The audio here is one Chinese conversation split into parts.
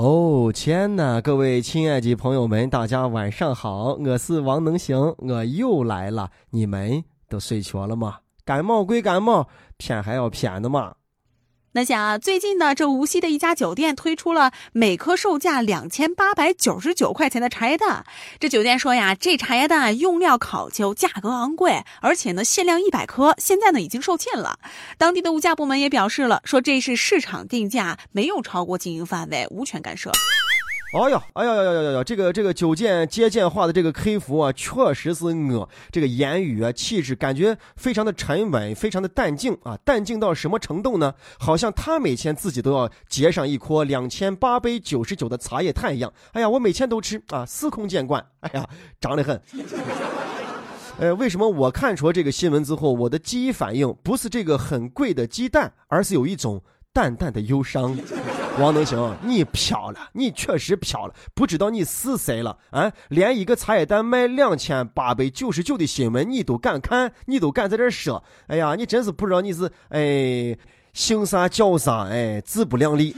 哦天呐，各位亲爱的朋友们，大家晚上好，我是王能行，我又来了。你们都睡着了吗？感冒归感冒，骗还要骗的嘛。那想啊，最近呢，这无锡的一家酒店推出了每颗售价两千八百九十九块钱的茶叶蛋。这酒店说呀，这茶叶蛋用料考究，价格昂贵，而且呢限量一百颗，现在呢已经售罄了。当地的物价部门也表示了，说这是市场定价，没有超过经营范围，无权干涉。哎呀，哎呀呀呀呀呀！这个这个九剑接见话的这个 K 服啊，确实是我这个言语啊气质感觉非常的沉稳，非常的淡静啊，淡静到什么程度呢？好像他每天自己都要结上一颗两千八百九十九的茶叶蛋一样。哎呀，我每天都吃啊，司空见惯。哎呀，长得很。呃，为什么我看出这个新闻之后，我的第一反应不是这个很贵的鸡蛋，而是有一种淡淡的忧伤？王能行，你飘了，你确实飘了，不知道你是谁了啊？连一个茶叶蛋卖两千八百九十九的新闻你都敢看，你都敢在这说，哎呀，你真是不知道你是哎，姓啥叫啥，哎，自不量力。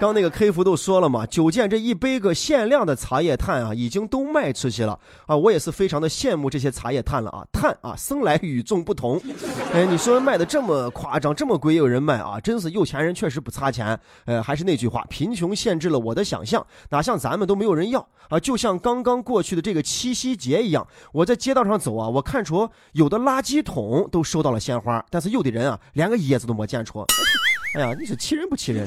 刚那个客服都说了嘛，酒店这一杯个限量的茶叶炭啊，已经都卖出去了啊！我也是非常的羡慕这些茶叶炭了啊，炭啊，生来与众不同。哎，你说卖的这么夸张，这么贵有人卖啊，真是有钱人确实不差钱。呃，还是那句话，贫穷限制了我的想象，哪像咱们都没有人要啊！就像刚刚过去的这个七夕节一样，我在街道上走啊，我看出有的垃圾桶都收到了鲜花，但是有的人啊，连个叶子都没见出。哎呀，你是气人不气人？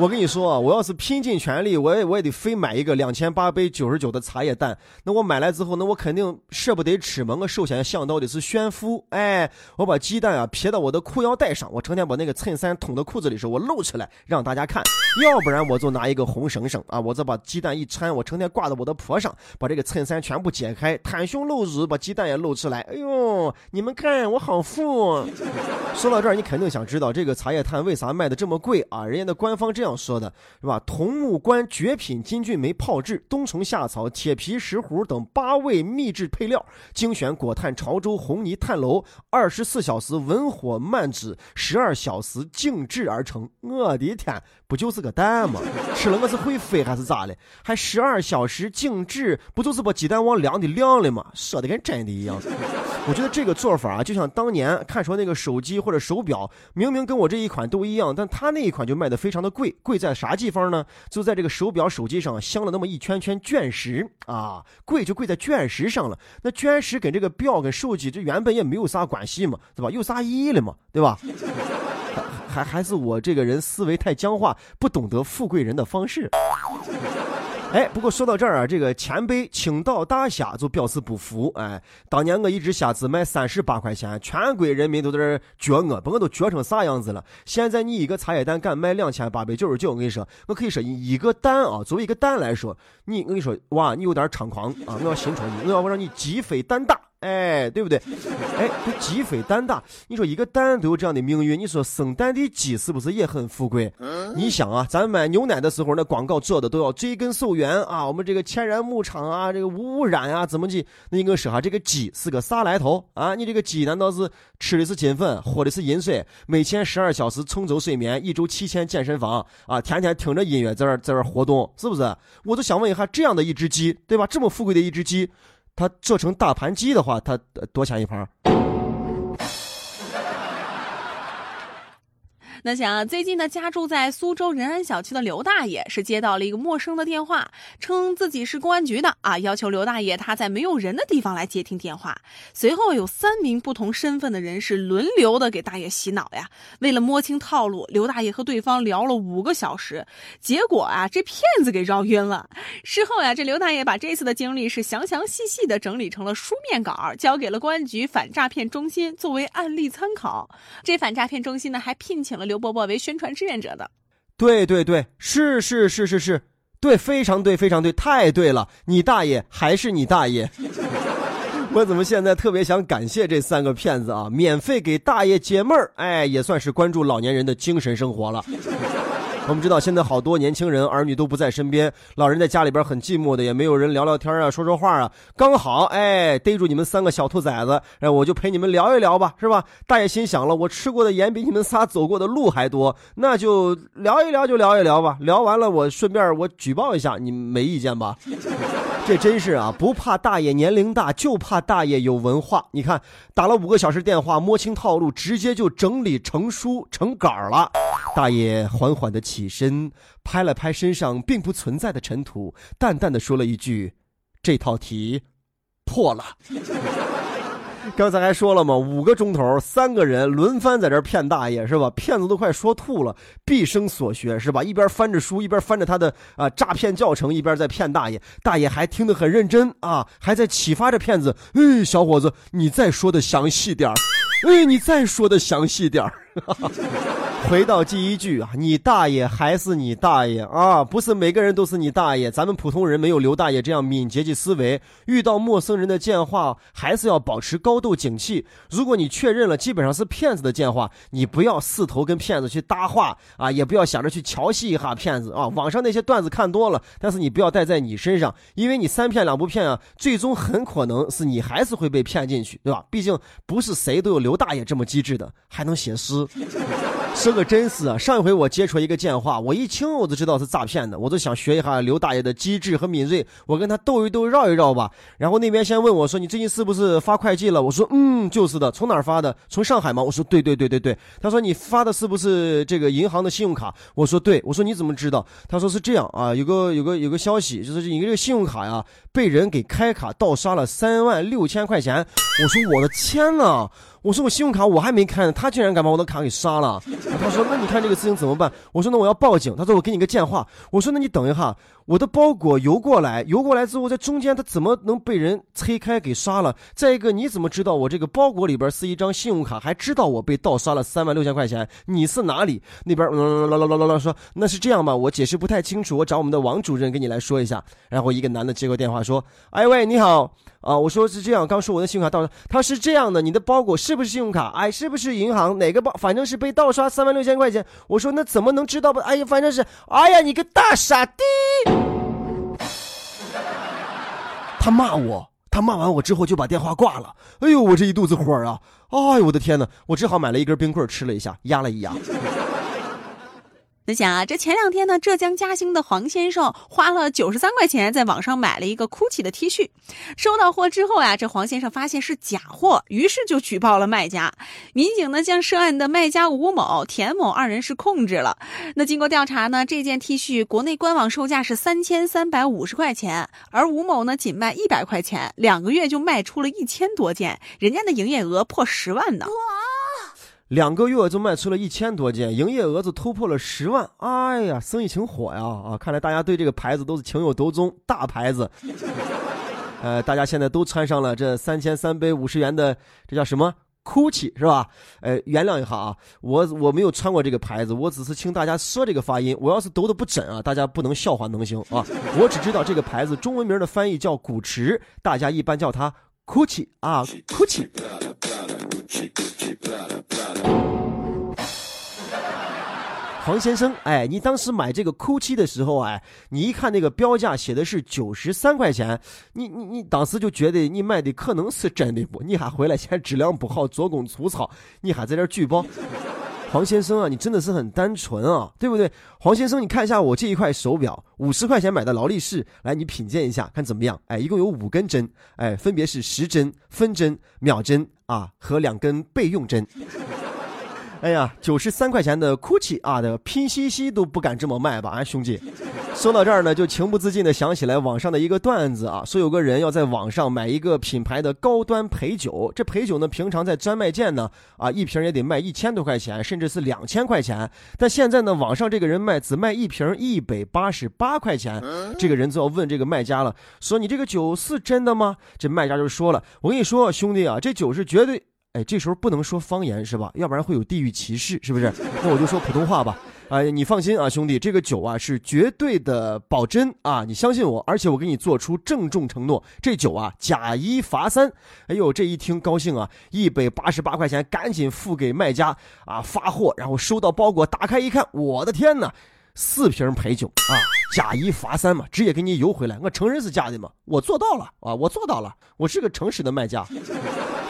我跟你说，我要是拼尽全力，我也我也得非买一个两千八百九十九的茶叶蛋。那我买来之后，那我肯定舍不得吃嘛。我首先想到的是炫富，哎，我把鸡蛋啊撇到我的裤腰带上，我成天把那个衬衫捅到裤子里时候，我露出来让大家看。要不然我就拿一个红绳绳啊，我再把鸡蛋一穿，我成天挂在我的脖上，把这个衬衫全部解开，袒胸露乳，把鸡蛋也露出来。哎呦，你们看我好富！说到这儿，你肯定想知道这个茶叶蛋为啥卖的这么贵啊？人家的官方这样。这样说的是吧？桐木关绝品金骏眉泡制，冬虫夏草、铁皮石斛等八味秘制配料，精选果炭潮州红泥炭楼，二十四小时文火慢煮，十二小时静置而成。我的天，不就是个蛋吗？吃了我是会飞还是咋的？还十二小时静置，不就是把鸡蛋往凉的晾了吗？说的跟真的一样。我觉得这个做法啊，就像当年看出那个手机或者手表，明明跟我这一款都一样，但他那一款就卖的非常的贵。贵在啥地方呢？就在这个手表、手机上镶了那么一圈圈钻石啊！贵就贵在钻石上了。那钻石跟这个表跟手机这原本也没有啥关系嘛，对吧？有啥意义了嘛，对吧？还还是我这个人思维太僵化，不懂得富贵人的方式。哎，不过说到这儿啊，这个前辈青岛大虾就表示不服。哎，当年我一只虾子卖三十八块钱，全国人民都在这撅我，把我都撅成啥样子了。现在你一个茶叶蛋敢卖两千八百九十九，我跟你说，我可以说一个蛋啊，作为一个蛋来说，你我跟你说，哇，你有点猖狂啊！我要心疼你，我要让你鸡飞蛋打。哎，对不对？哎，这鸡飞蛋打，你说一个蛋都有这样的命运，你说生蛋的鸡是不是也很富贵？你想啊，咱买牛奶的时候，那广告做的都要追根溯源啊，我们这个天然牧场啊，这个无污染啊，怎么的？那你给我说哈，这个鸡是个啥来头啊？你这个鸡难道是吃的是金粉，喝的是银水，每天十二小时充足睡眠，一周七天健身房啊，天天听着音乐在这在这活动，是不是？我就想问一下，这样的一只鸡，对吧？这么富贵的一只鸡。它做成大盘鸡的话，它多钱一盘？那想啊最近呢，家住在苏州仁安小区的刘大爷是接到了一个陌生的电话，称自己是公安局的啊，要求刘大爷他在没有人的地方来接听电话。随后有三名不同身份的人士轮流的给大爷洗脑呀。为了摸清套路，刘大爷和对方聊了五个小时，结果啊，这骗子给绕晕了。事后呀，这刘大爷把这次的经历是详详细细的整理成了书面稿，交给了公安局反诈骗中心作为案例参考。这反诈骗中心呢，还聘请了。刘伯伯为宣传志愿者的，对对对，是是是是是，对，非常对，非常对，太对了，你大爷还是你大爷！我怎么现在特别想感谢这三个骗子啊？免费给大爷解闷儿，哎，也算是关注老年人的精神生活了。我们知道现在好多年轻人儿女都不在身边，老人在家里边很寂寞的，也没有人聊聊天啊，说说话啊。刚好哎，逮住你们三个小兔崽子，哎，我就陪你们聊一聊吧，是吧？大爷心想了，我吃过的盐比你们仨走过的路还多，那就聊一聊就聊一聊吧。聊完了，我顺便我举报一下，你没意见吧？这真是啊，不怕大爷年龄大，就怕大爷有文化。你看，打了五个小时电话，摸清套路，直接就整理成书成稿了。大爷缓缓的起身，拍了拍身上并不存在的尘土，淡淡的说了一句：“这套题破了。” 刚才还说了嘛，五个钟头，三个人轮番在这骗大爷是吧？骗子都快说吐了，毕生所学是吧？一边翻着书，一边翻着他的啊诈骗教程，一边在骗大爷。大爷还听得很认真啊，还在启发着骗子。哎，小伙子，你再说的详细点儿。哎，你再说的详细点儿。回到第一句啊，你大爷还是你大爷啊！不是每个人都是你大爷，咱们普通人没有刘大爷这样敏捷的思维。遇到陌生人的电话，还是要保持高度警惕。如果你确认了基本上是骗子的电话，你不要试图跟骗子去搭话啊，也不要想着去调戏一下骗子啊。网上那些段子看多了，但是你不要带在你身上，因为你三骗两不骗啊，最终很可能是你还是会被骗进去，对吧？毕竟不是谁都有刘大爷这么机智的，还能写诗。说个真事啊！上一回我接触一个电话，我一听我就知道是诈骗的，我就想学一下刘大爷的机智和敏锐，我跟他斗一斗，绕一绕吧。然后那边先问我说：“你最近是不是发快递了？”我说：“嗯，就是的。”从哪儿发的？从上海吗？我说：“对对对对对。”他说：“你发的是不是这个银行的信用卡？”我说：“对。”我说：“你怎么知道？”他说：“是这样啊，有个有个有个消息，就是你这个信用卡呀，被人给开卡盗刷了三万六千块钱。”我说：“我的天哪！”我说我信用卡我还没开呢，他竟然敢把我的卡给杀了。他说：“那你看这个事情怎么办？”我说：“那我要报警。”他说：“我给你个电话。”我说：“那你等一下，我的包裹邮过来，邮过来之后在中间他怎么能被人拆开给刷了？再一个，你怎么知道我这个包裹里边是一张信用卡，还知道我被盗刷了三万六千块钱？你是哪里？那边嗯啦啦啦啦啦说那是这样吧，我解释不太清楚，我找我们的王主任给你来说一下。然后一个男的接过电话说：“哎喂，你好啊，我说是这样，刚说我的信用卡盗了。他是这样的，你的包裹是不是信用卡？哎，是不是银行哪个包？反正是被盗刷三万六千块钱。我说那怎么能知道吧？哎呀，反正是，哎呀，你个大傻逼！他骂我，他骂完我之后就把电话挂了。哎呦，我这一肚子火啊！哎呦，我的天哪！我只好买了一根冰棍吃了一下，压了一压。你想啊，这前两天呢，浙江嘉兴的黄先生花了九十三块钱在网上买了一个 GUCCI 的 T 恤，收到货之后呀，这黄先生发现是假货，于是就举报了卖家。民警呢将涉案的卖家吴某、田某二人是控制了。那经过调查呢，这件 T 恤国内官网售价是三千三百五十块钱，而吴某呢仅卖一百块钱，两个月就卖出了一千多件，人家的营业额破十万呢。哇两个月就卖出了一千多件，营业额就突破了十万。哎呀，生意挺火呀！啊，看来大家对这个牌子都是情有独钟，大牌子。呃，大家现在都穿上了这三千三百五十元的，这叫什么？GUCCI 是吧？呃，原谅一下啊，我我没有穿过这个牌子，我只是听大家说这个发音。我要是读的不准啊，大家不能笑话能行啊？我只知道这个牌子中文名的翻译叫古驰，大家一般叫它 GUCCI 啊，GUCCI。黄先生，哎，你当时买这个哭泣的时候，哎，你一看那个标价写的是九十三块钱，你你你当时就觉得你买的可能是真的不？你还回来嫌质量不好，做工粗糙，你还在这举报？黄先生啊，你真的是很单纯啊，对不对？黄先生，你看一下我这一块手表，五十块钱买的劳力士，来你品鉴一下，看怎么样？哎，一共有五根针，哎，分别是时针、分针、秒针啊和两根备用针。哎呀，九十三块钱的 GUCCI 啊的拼夕夕都不敢这么卖吧，啊兄弟！说到这儿呢，就情不自禁的想起来网上的一个段子啊，说有个人要在网上买一个品牌的高端陪酒，这陪酒呢平常在专卖店呢啊一瓶也得卖一千多块钱，甚至是两千块钱，但现在呢网上这个人卖只卖一瓶一百八十八块钱，这个人就要问这个卖家了，说你这个酒是真的吗？这卖家就说了，我跟你说兄弟啊，这酒是绝对。哎，这时候不能说方言是吧？要不然会有地域歧视，是不是？那我就说普通话吧。哎，你放心啊，兄弟，这个酒啊是绝对的保真啊，你相信我，而且我给你做出郑重承诺，这酒啊假一罚三。哎呦，这一听高兴啊，一百八十八块钱赶紧付给卖家啊，发货，然后收到包裹，打开一看，我的天哪！四瓶陪酒啊，假一罚三嘛，直接给你邮回来。我承认是假的嘛，我做到了啊，我做到了，我是个诚实的卖家。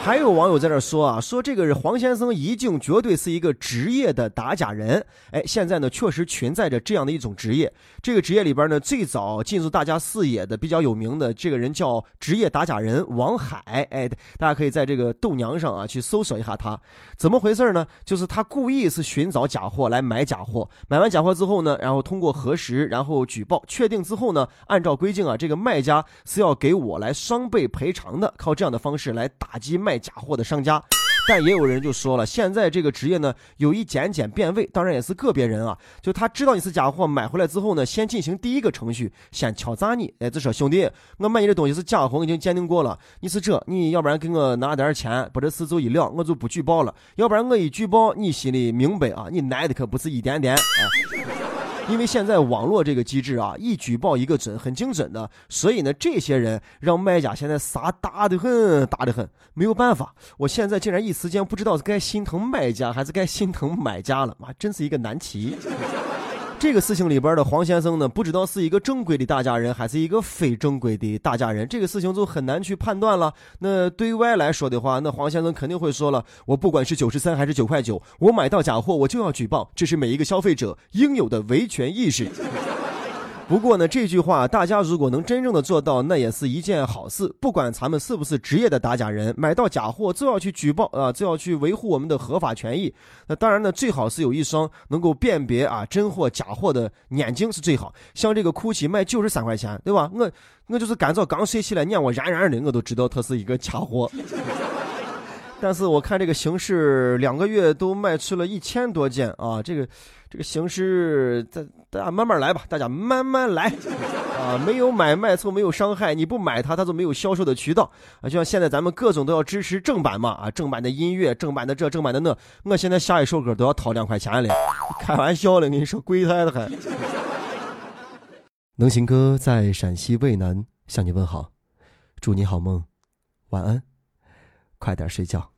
还有网友在这说啊，说这个黄先生已经绝对是一个职业的打假人。哎，现在呢确实存在着这样的一种职业。这个职业里边呢，最早进入大家视野的比较有名的这个人叫职业打假人王海。哎，大家可以在这个豆娘上啊去搜索一下他，怎么回事呢？就是他故意是寻找假货来买假货，买完假货之后呢，然后通过核实，然后举报确定之后呢，按照规定啊，这个卖家是要给我来双倍赔偿的，靠这样的方式来打击卖。假货的商家，但也有人就说了，现在这个职业呢，有一点点变味。当然也是个别人啊，就他知道你是假货，买回来之后呢，先进行第一个程序，先敲诈你。哎，就说兄弟，我买你的东西是假货，已经鉴定过了。你是这，你要不然给我拿点钱，把这事就一了，我就不举报了。要不然我一举报，你心里明白啊，你奶的可不是一点点。哎。因为现在网络这个机制啊，一举报一个准，很精准的，所以呢，这些人让卖家现在傻大的很，大的很，没有办法。我现在竟然一时间不知道该心疼卖家还是该心疼买家了，妈，真是一个难题。这个事情里边的黄先生呢，不知道是一个正规的大家人，还是一个非正规的大家人，这个事情就很难去判断了。那对外来说的话，那黄先生肯定会说了：我不管是九十三还是九块九，我买到假货我就要举报，这是每一个消费者应有的维权意识。不过呢，这句话大家如果能真正的做到，那也是一件好事。不管咱们是不是职业的打假人，买到假货就要去举报啊，就要去维护我们的合法权益。那当然呢，最好是有一双能够辨别啊真货假货的眼睛是最好。像这个 GUCCI 卖九十三块钱，对吧？我我就是干燥刚睡起来，念我然然的，我都知道它是一个假货。但是我看这个形势，两个月都卖出了一千多件啊！这个这个形势，大大家慢慢来吧，大家慢慢来啊！没有买卖错，没有伤害，你不买它，它就没有销售的渠道啊！就像现在咱们各种都要支持正版嘛啊！正版的音乐，正版的这，正版的那，我现在下一首歌都要掏两块钱嘞，开玩笑嘞，跟你说，贵太的很。能行哥在陕西渭南向你问好，祝你好梦，晚安。快点睡觉。